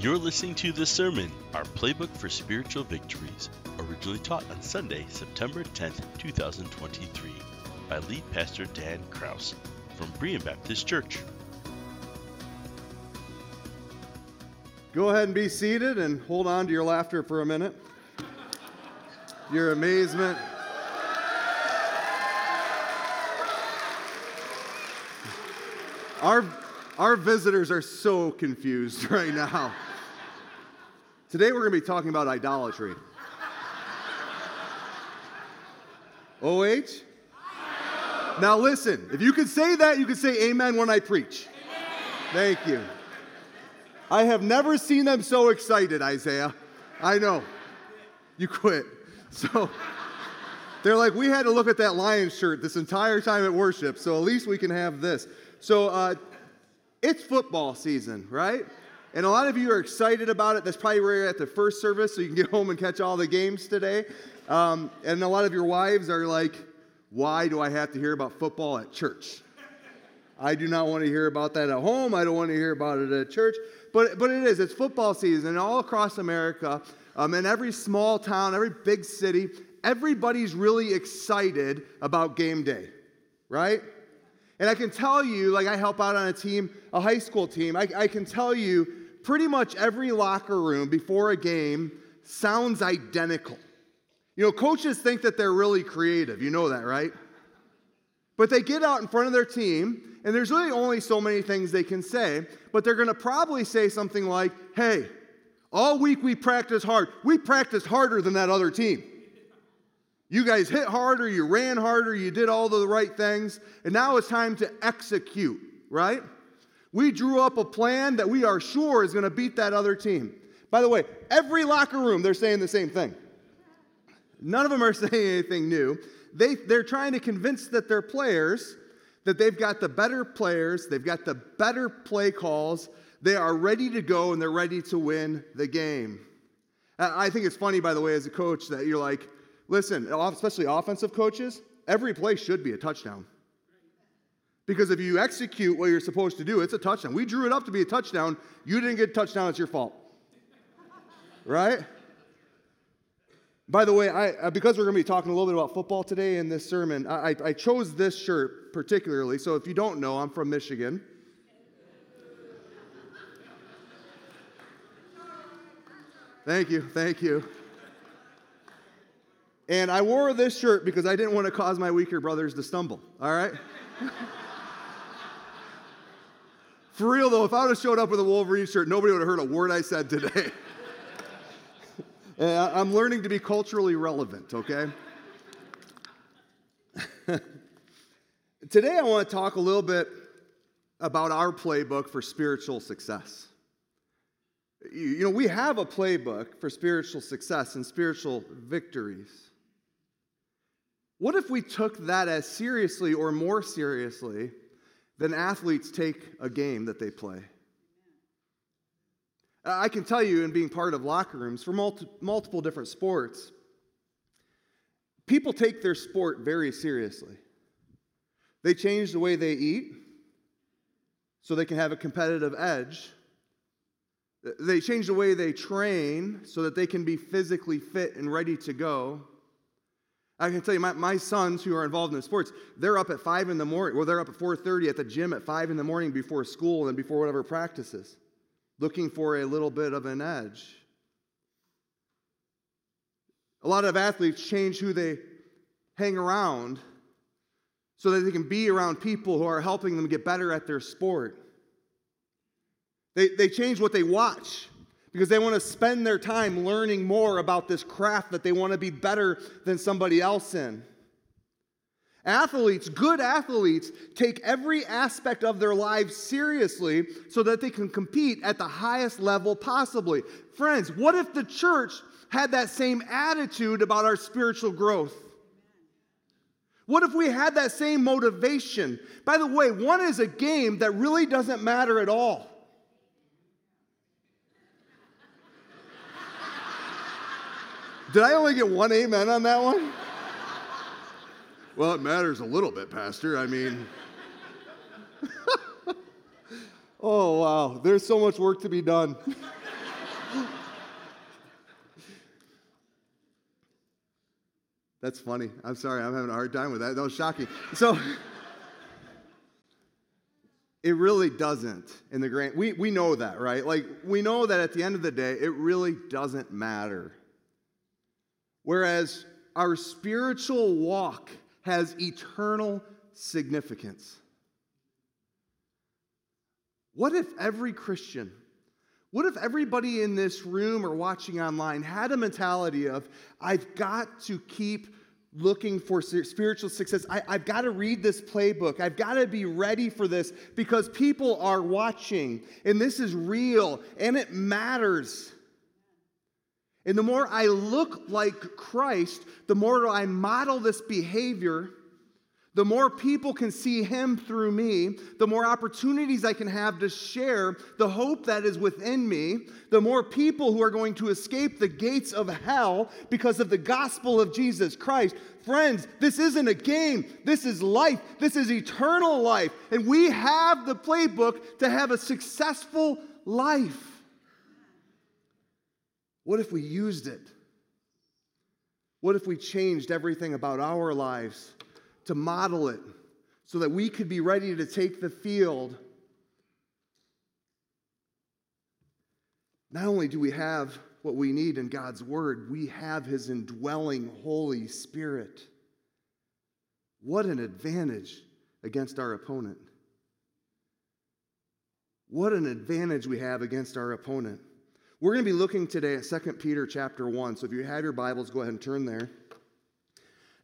You're listening to The Sermon, our playbook for spiritual victories, originally taught on Sunday, September 10th, 2023, by lead pastor Dan Kraus from Berean Baptist Church. Go ahead and be seated and hold on to your laughter for a minute. Your amazement. Our, our visitors are so confused right now. Today we're going to be talking about idolatry. OH? Now listen, if you could say that, you could say amen when I preach. Thank you. I have never seen them so excited, Isaiah. I know. You quit. So they're like, we had to look at that lion shirt this entire time at worship, so at least we can have this. So uh, it's football season, right? And a lot of you are excited about it. That's probably where you're at the first service, so you can get home and catch all the games today. Um, and a lot of your wives are like, why do I have to hear about football at church? I do not want to hear about that at home. I don't want to hear about it at church. But, but it is. It's football season all across America. Um, in every small town, every big city, everybody's really excited about game day, right? And I can tell you, like I help out on a team, a high school team, I, I can tell you pretty much every locker room before a game sounds identical. You know, coaches think that they're really creative. You know that, right? But they get out in front of their team, and there's really only so many things they can say, but they're going to probably say something like, hey, all week we practice hard. We practice harder than that other team. You guys hit harder, you ran harder, you did all the right things, and now it's time to execute, right? We drew up a plan that we are sure is going to beat that other team. By the way, every locker room, they're saying the same thing. None of them are saying anything new. They, they're trying to convince that their players that they've got the better players, they've got the better play calls, they are ready to go and they're ready to win the game. I think it's funny, by the way, as a coach, that you're like, listen, especially offensive coaches, every play should be a touchdown. Because if you execute what you're supposed to do, it's a touchdown. We drew it up to be a touchdown. You didn't get a touchdown, it's your fault. right? By the way, I, uh, because we're going to be talking a little bit about football today in this sermon, I, I chose this shirt particularly. So if you don't know, I'm from Michigan. Thank you, thank you. And I wore this shirt because I didn't want to cause my weaker brothers to stumble, all right? For real though, if I would have showed up with a Wolverine shirt, nobody would have heard a word I said today. I'm learning to be culturally relevant, okay? Today I want to talk a little bit about our playbook for spiritual success. You know, we have a playbook for spiritual success and spiritual victories. What if we took that as seriously or more seriously than athletes take a game that they play? I can tell you, in being part of locker rooms for multi- multiple different sports, people take their sport very seriously. They change the way they eat so they can have a competitive edge they change the way they train so that they can be physically fit and ready to go. I can tell you, my, my sons who are involved in sports, they're up at 5 in the morning, well, they're up at 4.30 at the gym at 5 in the morning before school and before whatever practices, looking for a little bit of an edge. A lot of athletes change who they hang around so that they can be around people who are helping them get better at their sport. They, they change what they watch because they want to spend their time learning more about this craft that they want to be better than somebody else in. Athletes, good athletes, take every aspect of their lives seriously so that they can compete at the highest level possibly. Friends, what if the church had that same attitude about our spiritual growth? What if we had that same motivation? By the way, one is a game that really doesn't matter at all. Did I only get one amen on that one? well, it matters a little bit, Pastor. I mean, oh, wow. There's so much work to be done. That's funny. I'm sorry. I'm having a hard time with that. That was shocking. So, it really doesn't in the grand. We, we know that, right? Like, we know that at the end of the day, it really doesn't matter. Whereas our spiritual walk has eternal significance. What if every Christian, what if everybody in this room or watching online had a mentality of, I've got to keep looking for spiritual success. I, have got to read this playbook. I've got to be ready for this because people are watching and this is real and it matters. And the more I look like Christ, the more I model this behavior the more people can see him through me, the more opportunities I can have to share the hope that is within me, the more people who are going to escape the gates of hell because of the gospel of Jesus Christ. Friends, this isn't a game. This is life. This is eternal life. And we have the playbook to have a successful life. What if we used it? What if we changed everything about our lives? to model it so that we could be ready to take the field. Not only do we have what we need in God's Word, we have His indwelling Holy Spirit. What an advantage against our opponent. What an advantage we have against our opponent. We're going to be looking today at 2 Peter chapter 1. So if you have your Bibles, go ahead and turn there.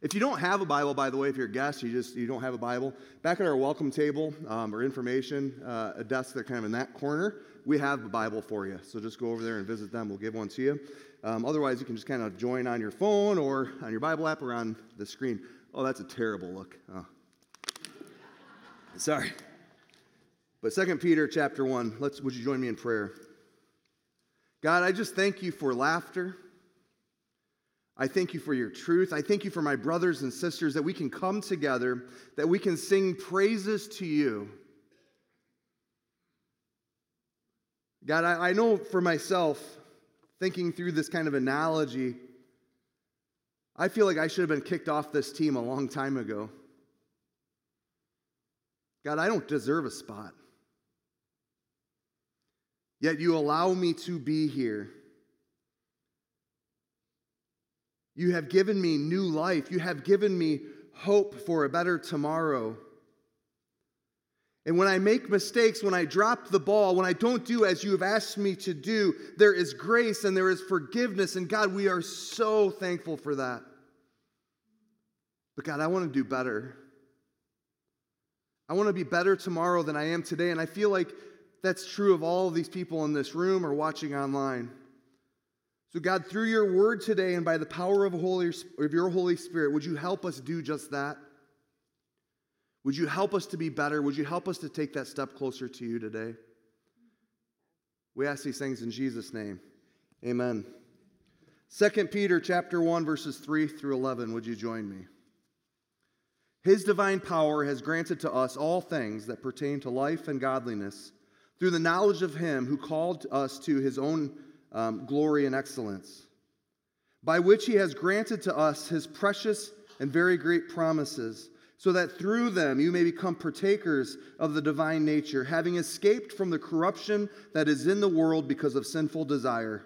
If you don't have a Bible, by the way, if you're a guest, you just you don't have a Bible, back at our welcome table um, or information, uh, a desk that kind of in that corner, we have a Bible for you. So just go over there and visit them. We'll give one to you. Um, otherwise, you can just kind of join on your phone or on your Bible app or on the screen. Oh, that's a terrible look. Oh. Sorry. But Second Peter chapter 1, let's would you join me in prayer? God, I just thank you for laughter. I thank you for your truth. I thank you for my brothers and sisters that we can come together, that we can sing praises to you. God, I, I know for myself, thinking through this kind of analogy, I feel like I should have been kicked off this team a long time ago. God, I don't deserve a spot. Yet you allow me to be here. You have given me new life. You have given me hope for a better tomorrow. And when I make mistakes, when I drop the ball, when I don't do as you have asked me to do, there is grace and there is forgiveness. And God, we are so thankful for that. But God, I want to do better. I want to be better tomorrow than I am today. And I feel like that's true of all of these people in this room or watching online. So, God, through your word today and by the power of, Holy, of your Holy Spirit, would you help us do just that? Would you help us to be better? Would you help us to take that step closer to you today? We ask these things in Jesus' name. Amen. 2 Peter chapter 1, verses 3 through 11. Would you join me? His divine power has granted to us all things that pertain to life and godliness through the knowledge of him who called us to his own um, glory and excellence, by which he has granted to us his precious and very great promises, so that through them you may become partakers of the divine nature, having escaped from the corruption that is in the world because of sinful desire.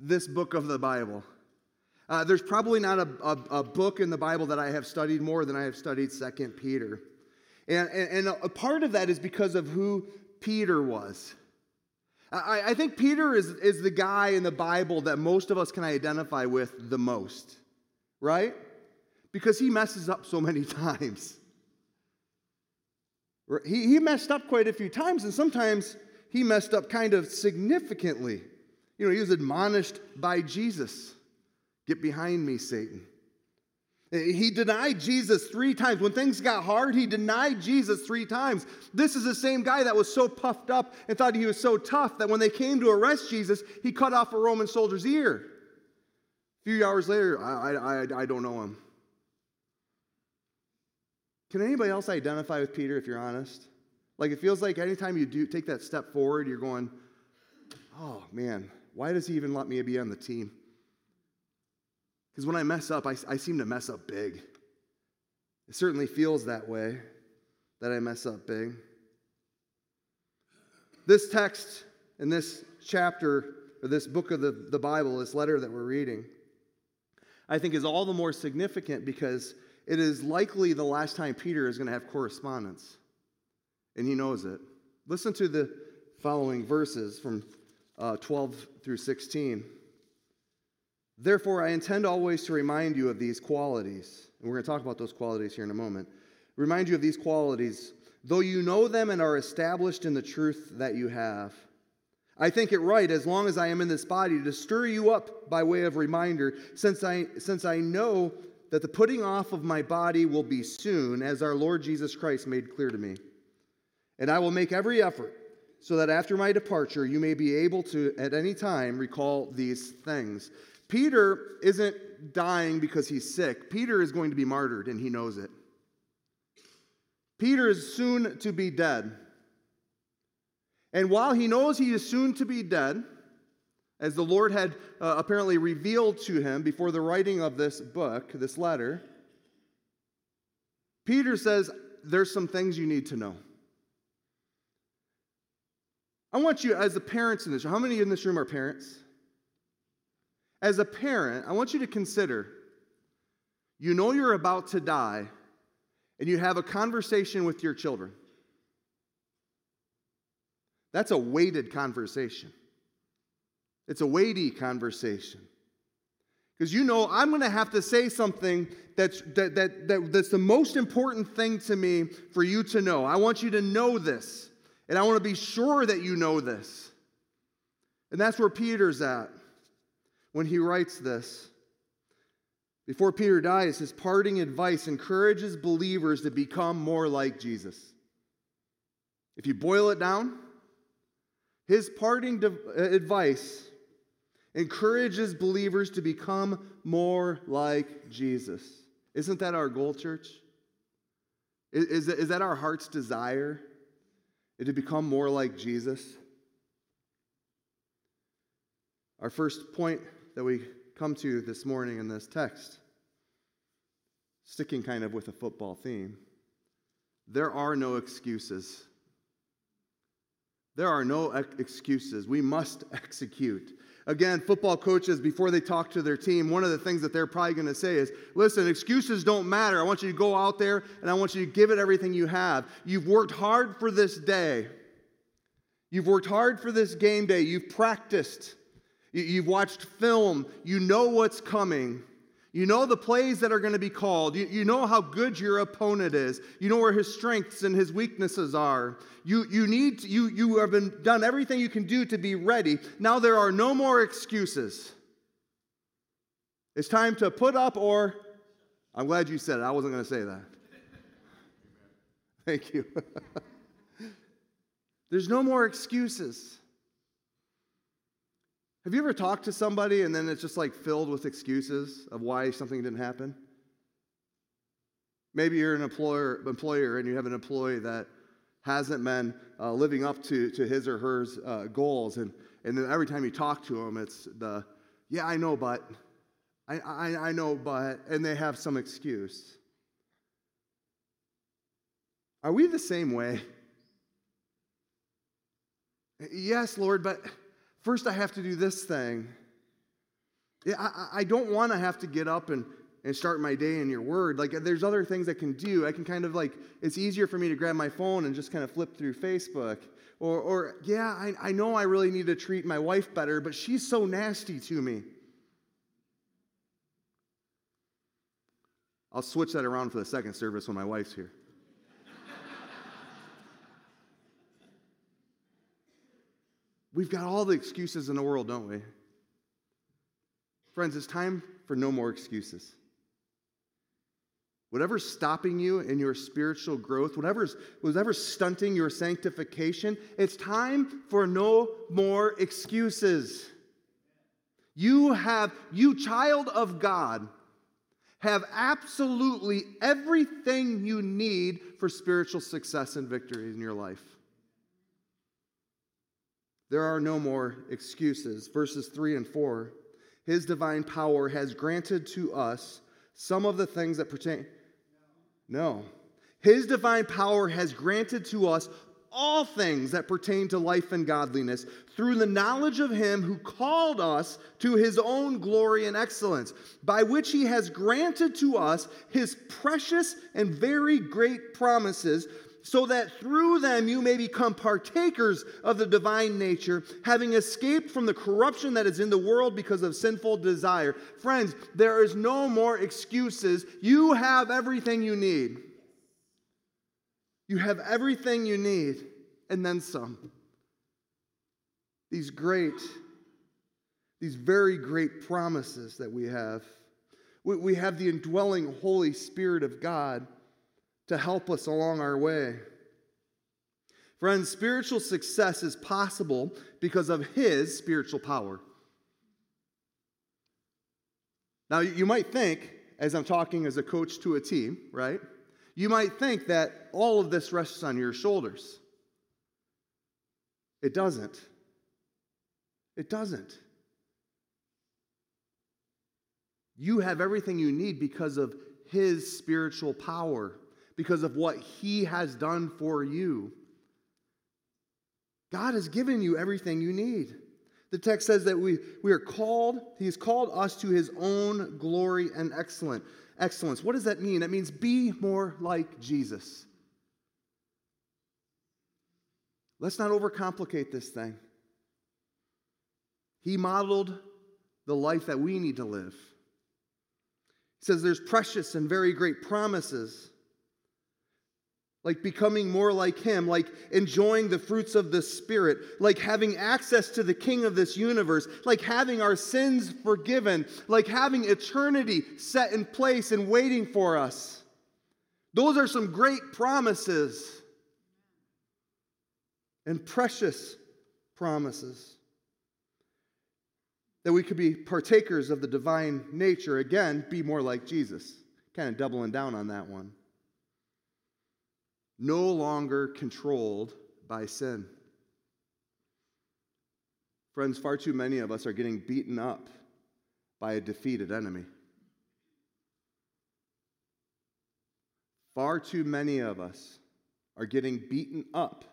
this book of the Bible. Uh, there's probably not a, a, a, book in the Bible that I have studied more than I have studied Second Peter. And, and, and, a part of that is because of who Peter was. I, I think Peter is, is the guy in the Bible that most of us can identify with the most, right? Because he messes up so many times. He, he messed up quite a few times, and sometimes he messed up kind of significantly. You know, he was admonished by Jesus Get behind me, Satan. He denied Jesus three times. When things got hard, he denied Jesus three times. This is the same guy that was so puffed up and thought he was so tough that when they came to arrest Jesus, he cut off a Roman soldier's ear. A few hours later, I, I, I don't know him. Can anybody else identify with Peter if you're honest? Like it feels like anytime you do take that step forward, you're going, oh man, why does he even let me be on the team? Because when I mess up, I, I seem to mess up big. It certainly feels that way that I mess up big. This text in this chapter, or this book of the, the Bible, this letter that we're reading, I think is all the more significant because it is likely the last time Peter is going to have correspondence. And he knows it. Listen to the following verses from uh, 12 through 16. Therefore, I intend always to remind you of these qualities. And we're going to talk about those qualities here in a moment. Remind you of these qualities, though you know them and are established in the truth that you have. I think it right, as long as I am in this body, to stir you up by way of reminder, since I, since I know that the putting off of my body will be soon, as our Lord Jesus Christ made clear to me. And I will make every effort so that after my departure you may be able to, at any time, recall these things. Peter isn't dying because he's sick. Peter is going to be martyred, and he knows it. Peter is soon to be dead. And while he knows he is soon to be dead, as the Lord had uh, apparently revealed to him before the writing of this book, this letter, Peter says, There's some things you need to know. I want you, as the parents in this room, how many in this room are parents? As a parent, I want you to consider you know you're about to die, and you have a conversation with your children. That's a weighted conversation. It's a weighty conversation. Because you know I'm going to have to say something that's, that, that, that, that's the most important thing to me for you to know. I want you to know this, and I want to be sure that you know this. And that's where Peter's at when he writes this. Before Peter dies, his parting advice encourages believers to become more like Jesus. If you boil it down, his parting uh, advice encourages believers to become more like Jesus. Isn't that our goal, church? Is, is, that our heart's desire? It to become more like Jesus? Our first point that we come to this morning in this text, sticking kind of with a football theme, there are no excuses. There are no excuses. We must execute. Again, football coaches, before they talk to their team, one of the things that they're probably going to say is listen, excuses don't matter. I want you to go out there and I want you to give it everything you have. You've worked hard for this day, you've worked hard for this game day, you've practiced. You've watched film. You know what's coming. You know the plays that are going to be called. You, you know how good your opponent is. You know where his strengths and his weaknesses are. You, you need to, you, you have been, done everything you can do to be ready. Now there are no more excuses. It's time to put up or I'm glad you said it. I wasn't going to say that. Thank you. There's no more excuses. Have you ever talked to somebody and then it's just like filled with excuses of why something didn't happen? Maybe you're an employer, employer and you have an employee that hasn't been uh, living up to, to his or her uh, goals. And, and then every time you talk to them, it's the, yeah, I know, but, I, I, I know, but, and they have some excuse. Are we the same way? Yes, Lord, but first I have to do this thing. I, I don't want to have to get up and, and start my day in your word. Like, uh, there's other things I can do. I can kind of like, it's easier for me to grab my phone and just kind of flip through Facebook. Or, or yeah, I, I know I really need to treat my wife better, but she's so nasty to me. I'll switch that around for the second service when my wife's here. We've got all the excuses in the world, don't we? Friends, it's time for no more excuses. Whatever's stopping you in your spiritual growth, whatever's, whatever's stunting your sanctification, it's time for no more excuses. You have, you child of God, have absolutely everything you need for spiritual success and victory in your life. There are no more excuses. Verses 3 and 4 His divine power has granted to us some of the things that pertain. No. His divine power has granted to us all things that pertain to life and godliness through the knowledge of him who called us to his own glory and excellence, by which he has granted to us his precious and very great promises so that through them you may become partakers of the divine nature, having escaped from the corruption that is in the world because of sinful desire. Friends, there is no more excuses. You have everything you need. You have everything you need, and then some. These great, these very great promises that we have. We have the indwelling Holy Spirit of God to help us along our way. Friends, spiritual success is possible because of His spiritual power. Now, you might think, as I'm talking as a coach to a team, right? You might think that all of this rests on your shoulders. It doesn't. It doesn't. You have everything you need because of His spiritual power because of what He has done for you. God has given you everything you need. The text says that we, we are called, He's called us to His own glory and excellent, excellence. What does that mean? That means be more like Jesus. Let's not overcomplicate this thing. He modeled the life that we need to live. He says there's precious and very great promises like becoming more like Him, like enjoying the fruits of the Spirit, like having access to the King of this universe, like having our sins forgiven, like having eternity set in place and waiting for us. Those are some great promises and precious promises. That we could be partakers of the divine nature. Again, be more like Jesus. Kind of doubling down on that one no longer controlled by sin. Friends, far too many of us are getting beaten up by a defeated enemy. Far too many of us are getting beaten up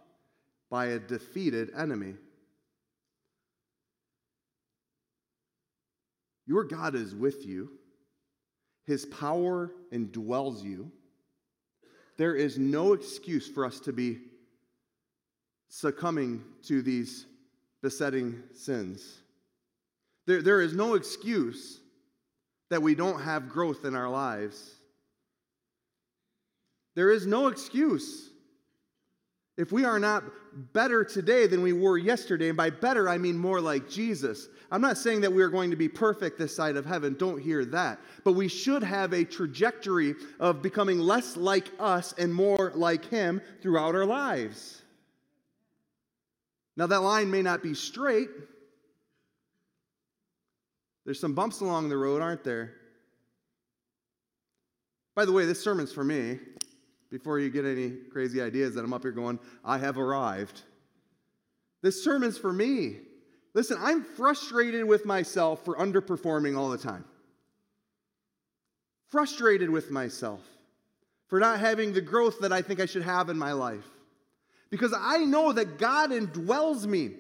by a defeated enemy. Your God is with you, His power indwells you. There is no excuse for us to be succumbing to these besetting sins. There, there is no excuse that we don't have growth in our lives. There is no excuse if we are not better today than we were yesterday, and by better, I mean more like Jesus. I'm not saying that we are going to be perfect this side of heaven, don't hear that. But we should have a trajectory of becoming less like us and more like Him throughout our lives. Now, that line may not be straight. There's some bumps along the road, aren't there? By the way, this sermon's for me before you get any crazy ideas that I'm up here going, I have arrived. This sermon's for me. Listen, I'm frustrated with myself for underperforming all the time. Frustrated with myself for not having the growth that I think I should have in my life. Because I know that God indwells me.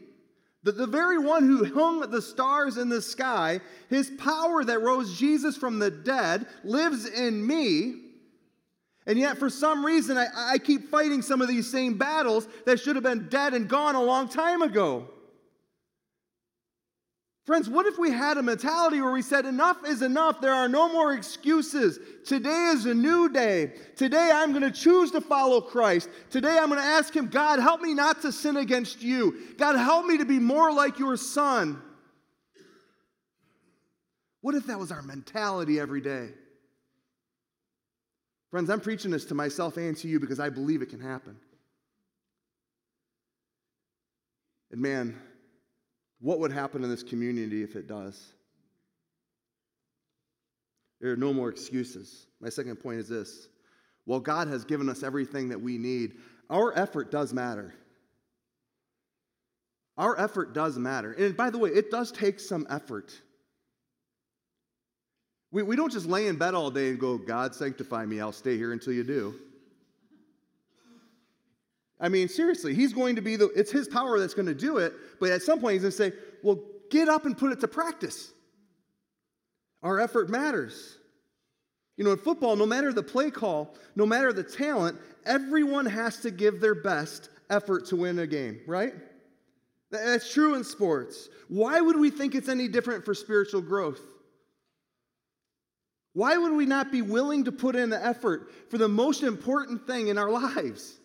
That the very one who hung the stars in the sky, his power that rose Jesus from the dead lives in me. And yet, for some reason, I, I keep fighting some of these same battles that should have been dead and gone a long time ago. Friends, what if we had a mentality where we said, enough is enough? There are no more excuses. Today is a new day. Today I'm going to choose to follow Christ. Today I'm going to ask Him, God, help me not to sin against you. God, help me to be more like your Son. What if that was our mentality every day? Friends, I'm preaching this to myself and to you because I believe it can happen. And man, what would happen in this community if it does? There are no more excuses. My second point is this while God has given us everything that we need, our effort does matter. Our effort does matter. And by the way, it does take some effort. We, we don't just lay in bed all day and go, God, sanctify me, I'll stay here until you do. I mean, seriously, he's going to be the, it's his power that's going to do it, but at some point he's going to say, well, get up and put it to practice. Our effort matters. You know, in football, no matter the play call, no matter the talent, everyone has to give their best effort to win a game, right? That's true in sports. Why would we think it's any different for spiritual growth? Why would we not be willing to put in the effort for the most important thing in our lives?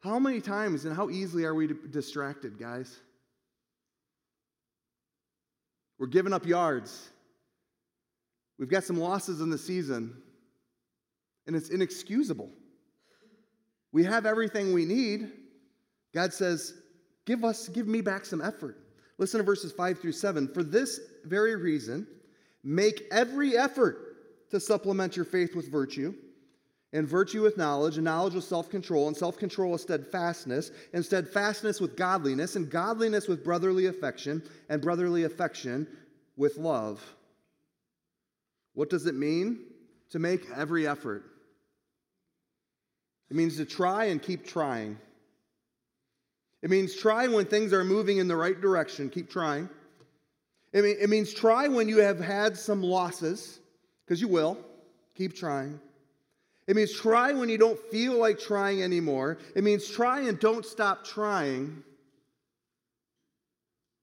How many times and how easily are we distracted, guys? We're giving up yards. We've got some losses in the season, and it's inexcusable. We have everything we need. God says, Give us, give me back some effort. Listen to verses 5 through 7. For this very reason, make every effort to supplement your faith with virtue and virtue with knowledge, and knowledge with self control, and self control with steadfastness, and steadfastness with godliness, and godliness with brotherly affection, and brotherly affection with love. What does it mean? To make every effort. It means to try and keep trying. It means try when things are moving in the right direction, keep trying. It, mean, it means try when you have had some losses, because you will, keep trying. It means try when you don't feel like trying anymore. It means try and don't stop trying,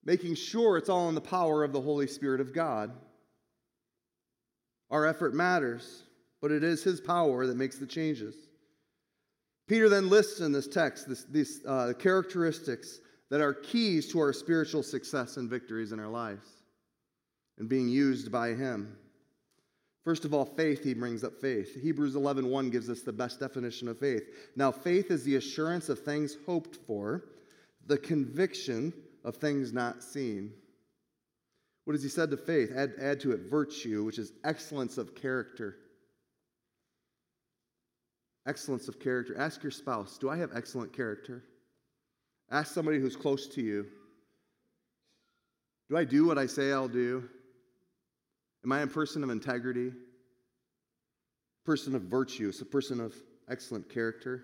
making sure it's all in the power of the Holy Spirit of God. Our effort matters, but it is His power that makes the changes. Peter then lists in this text this, these uh, characteristics that are keys to our spiritual success and victories in our lives and being used by Him. First of all, faith, he brings up faith. Hebrews 11:1 1 gives us the best definition of faith. Now, faith is the assurance of things hoped for, the conviction of things not seen. What has he said to faith? Add, add to it virtue, which is excellence of character. Excellence of character. Ask your spouse, do I have excellent character? Ask somebody who's close to you. Do I do what I say I'll do? Am I a person of integrity? Person of virtue? a person of excellent character?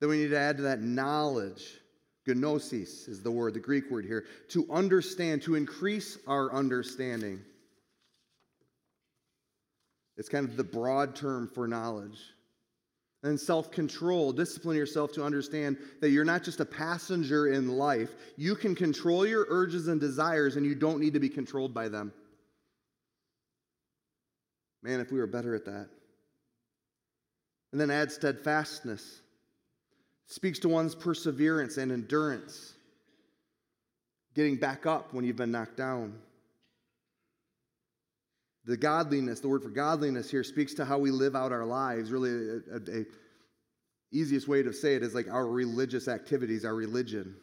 Then we need to add to that knowledge. Gnosis is the word, the Greek word here, to understand, to increase our understanding. It's kind of the broad term for knowledge. And self control, discipline yourself to understand that you're not just a passenger in life. You can control your urges and desires, and you don't need to be controlled by them. Man, if we were better at that. And then add steadfastness. It speaks to one's perseverance and endurance, getting back up when you've been knocked down. The godliness, the word for godliness here speaks to how we live out our lives. Really, a, a, a easiest way to say it is like our religious activities, our religion.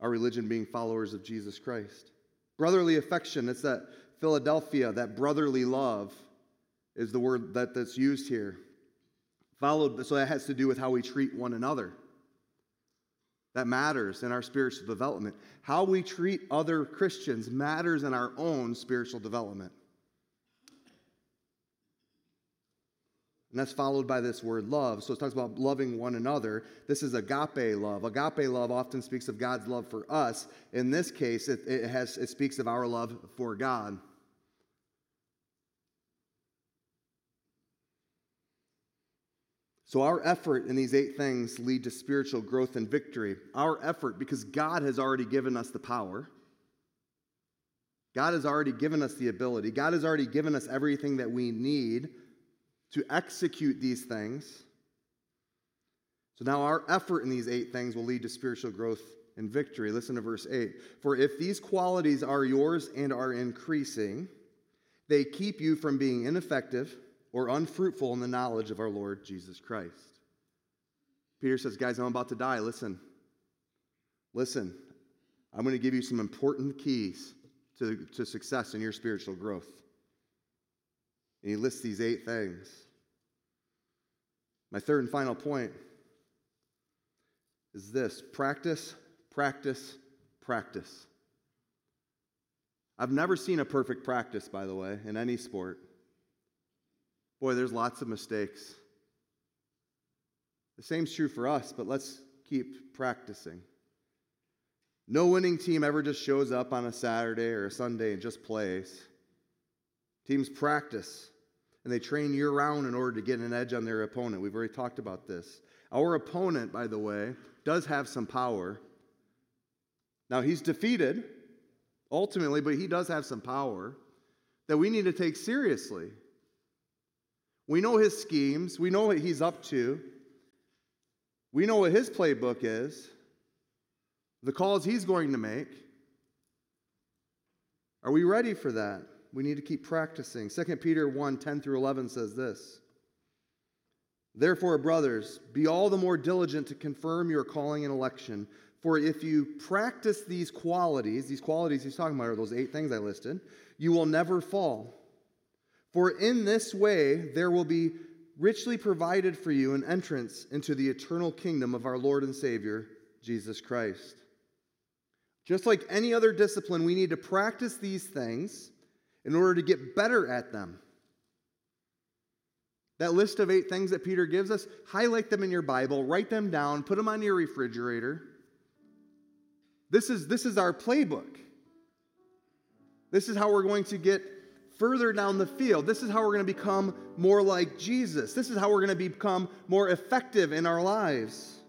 Our religion being followers of Jesus Christ. Brotherly affection, it's that Philadelphia, that brotherly love is the word that, that's used here. Followed, so that has to do with how we treat one another. That matters in our spiritual development. How we treat other Christians matters in our own spiritual development. And that's followed by this word love. So it talks about loving one another. This is agape love. Agape love often speaks of God's love for us. In this case, it, it, has, it speaks of our love for God. So, our effort in these eight things lead to spiritual growth and victory. Our effort, because God has already given us the power, God has already given us the ability, God has already given us everything that we need to execute these things. So, now our effort in these eight things will lead to spiritual growth and victory. Listen to verse 8. For if these qualities are yours and are increasing, they keep you from being ineffective or unfruitful in the knowledge of our Lord Jesus Christ. Peter says, Guys, I'm about to die. Listen. Listen. I'm going to give you some important keys to, to success in your spiritual growth. And he lists these eight things. My third and final point is this practice, practice, practice. I've never seen a perfect practice, by the way, in any sport. Boy, there's lots of mistakes. The same's true for us, but let's keep practicing. No winning team ever just shows up on a Saturday or a Sunday and just plays. Teams practice and they train year round in order to get an edge on their opponent. We've already talked about this. Our opponent, by the way, does have some power. Now, he's defeated ultimately, but he does have some power that we need to take seriously. We know his schemes, we know what he's up to, we know what his playbook is, the calls he's going to make. Are we ready for that? We need to keep practicing. 2 Peter 1 10 through 11 says this Therefore, brothers, be all the more diligent to confirm your calling and election. For if you practice these qualities, these qualities he's talking about are those eight things I listed, you will never fall. For in this way there will be richly provided for you an entrance into the eternal kingdom of our Lord and Savior, Jesus Christ. Just like any other discipline, we need to practice these things in order to get better at them. That list of eight things that Peter gives us, highlight them in your Bible, write them down, put them on your refrigerator. This is, this is our playbook. This is how we're going to get further down the field. This is how we're going to become more like Jesus. This is how we're going to become more effective in our lives.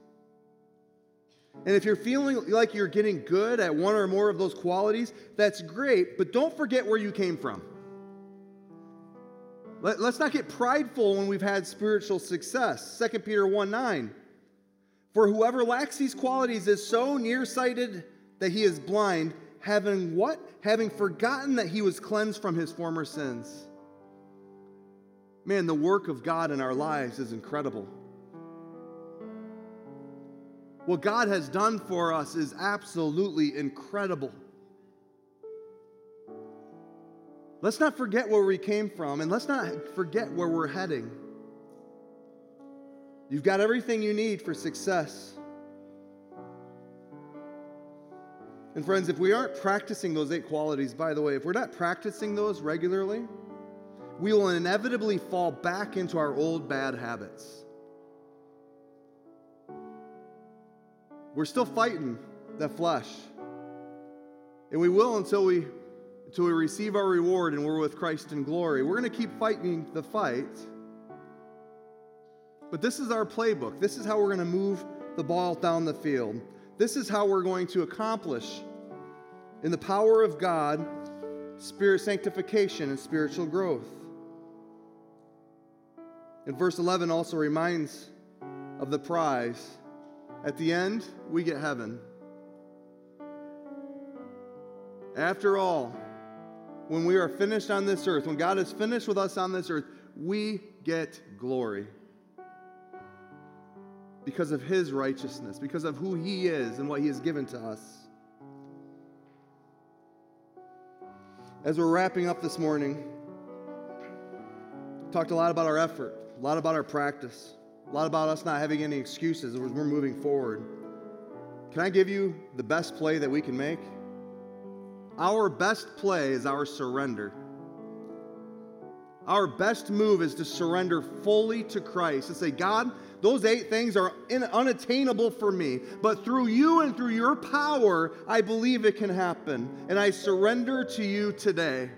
And if you're feeling like you're getting good at one or more of those qualities, that's great, but don't forget where you came from. Let, us not get prideful when we've had spiritual success. 2 Peter 1 9. For whoever lacks these qualities is so nearsighted that he is blind, having what? Having forgotten that he was cleansed from his former sins. Man, the work of God in our lives is incredible. What God has done for us is absolutely incredible. Let's not forget where we came from and let's not forget where we're heading. You've got everything you need for success. And friends, if we aren't practicing those eight qualities, by the way, if we're not practicing those regularly, we will inevitably fall back into our old bad habits. We're still fighting that flesh. And we will until we until we receive our reward and we're with Christ in glory. We're going to keep fighting the fight. But this is our playbook. This is how we're going to move the ball down the field. This is how we're going to accomplish in the power of God spirit sanctification and spiritual growth. And verse 11 also reminds of the prize at the end, we get heaven. After all, when we are finished on this earth, when God is finished with us on this earth, we get glory. Because of His righteousness, because of who He is and what He has given to us. As we're wrapping up this morning, talked a lot about our effort, a lot about our practice. A lot about us not having any excuses as we're moving forward. Can I give you the best play that we can make? Our best play is our surrender. Our best move is to surrender fully to Christ and say, God, those eight things are unattainable for me, but through you and through your power, I believe it can happen. And I surrender to you today.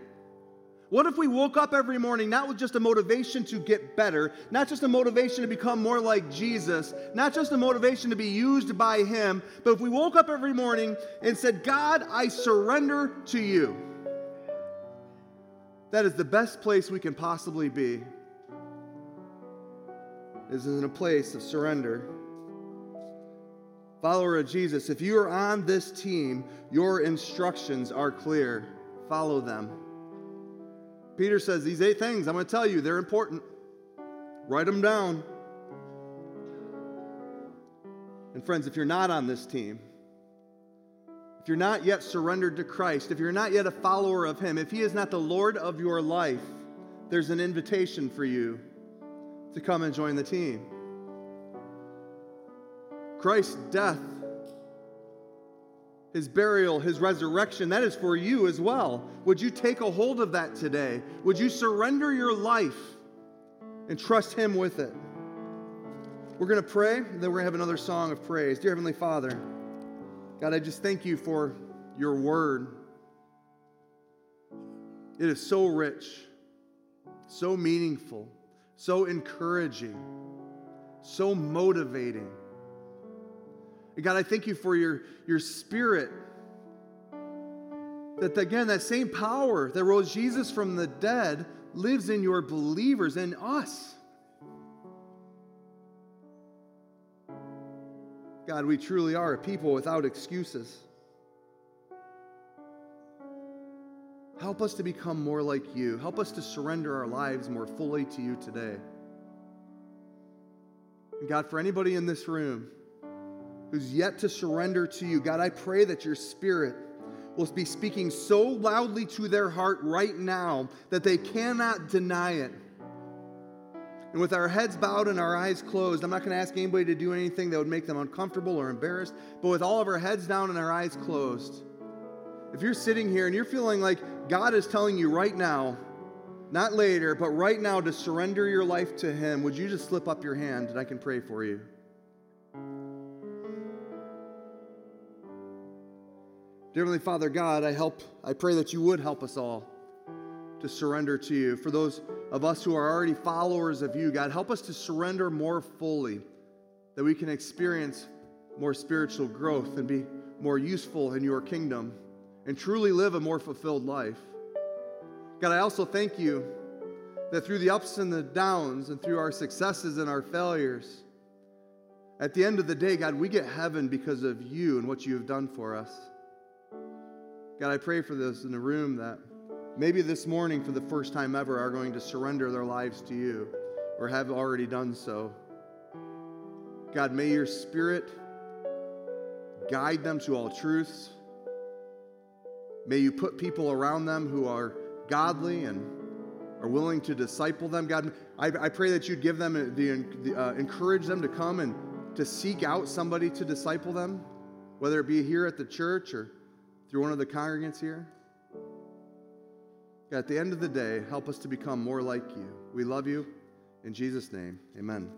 What if we woke up every morning not with just a motivation to get better, not just a motivation to become more like Jesus, not just a motivation to be used by Him, but if we woke up every morning and said, God, I surrender to you. That is the best place we can possibly be is in a place of surrender. Follower of Jesus, if you are on this team, your instructions are clear. Follow them. Peter says, These eight things, I'm going to tell you, they're important. Write them down. And friends, if you're not on this team, if you're not yet surrendered to Christ, if you're not yet a follower of Him, if He is not the Lord of your life, there's an invitation for you to come and join the team. Christ's death, his burial, his resurrection, that is for you as well. Would you take a hold of that today? Would you surrender your life and trust him with it? We're going to pray, and then we're going to have another song of praise. Dear Heavenly Father, God, I just thank you for your word. It is so rich, so meaningful so encouraging, so motivating. And God, I thank you for your, your spirit. That again, that same power that rose Jesus from the dead lives in your believers and us. God, we truly are a people without excuses. Help us to become more like you. Help us to surrender our lives more fully to you today. And God, for anybody in this room who's yet to surrender to you, God, I pray that your spirit will be speaking so loudly to their heart right now that they cannot deny it. And with our heads bowed and our eyes closed, I'm not going to ask anybody to do anything that would make them uncomfortable or embarrassed, but with all of our heads down and our eyes closed, if you're sitting here and you're feeling like God is telling you right now, not later, but right now to surrender your life to Him, would you just slip up your hand and I can pray for you? Dear Heavenly Father God, I help I pray that you would help us all to surrender to you. For those of us who are already followers of you, God, help us to surrender more fully that we can experience more spiritual growth and be more useful in your kingdom and truly live a more fulfilled life. God, I also thank you that through the ups and the downs and through our successes and our failures, at the end of the day, God, we get heaven because of you and what you have done for us. God, I pray for those in the room that maybe this morning, for the first time ever, are going to surrender their lives to you or have already done so. God, may your spirit guide them to all truths. May you put people around them who are godly and are willing to disciple them. God, I, I pray that you'd give them the, the uh, encourage them to come and to seek out somebody to disciple them, whether it be here at the church or through one of the congregants here. God, at the end of the day, help us to become more like you. We love you. In Jesus' name, amen.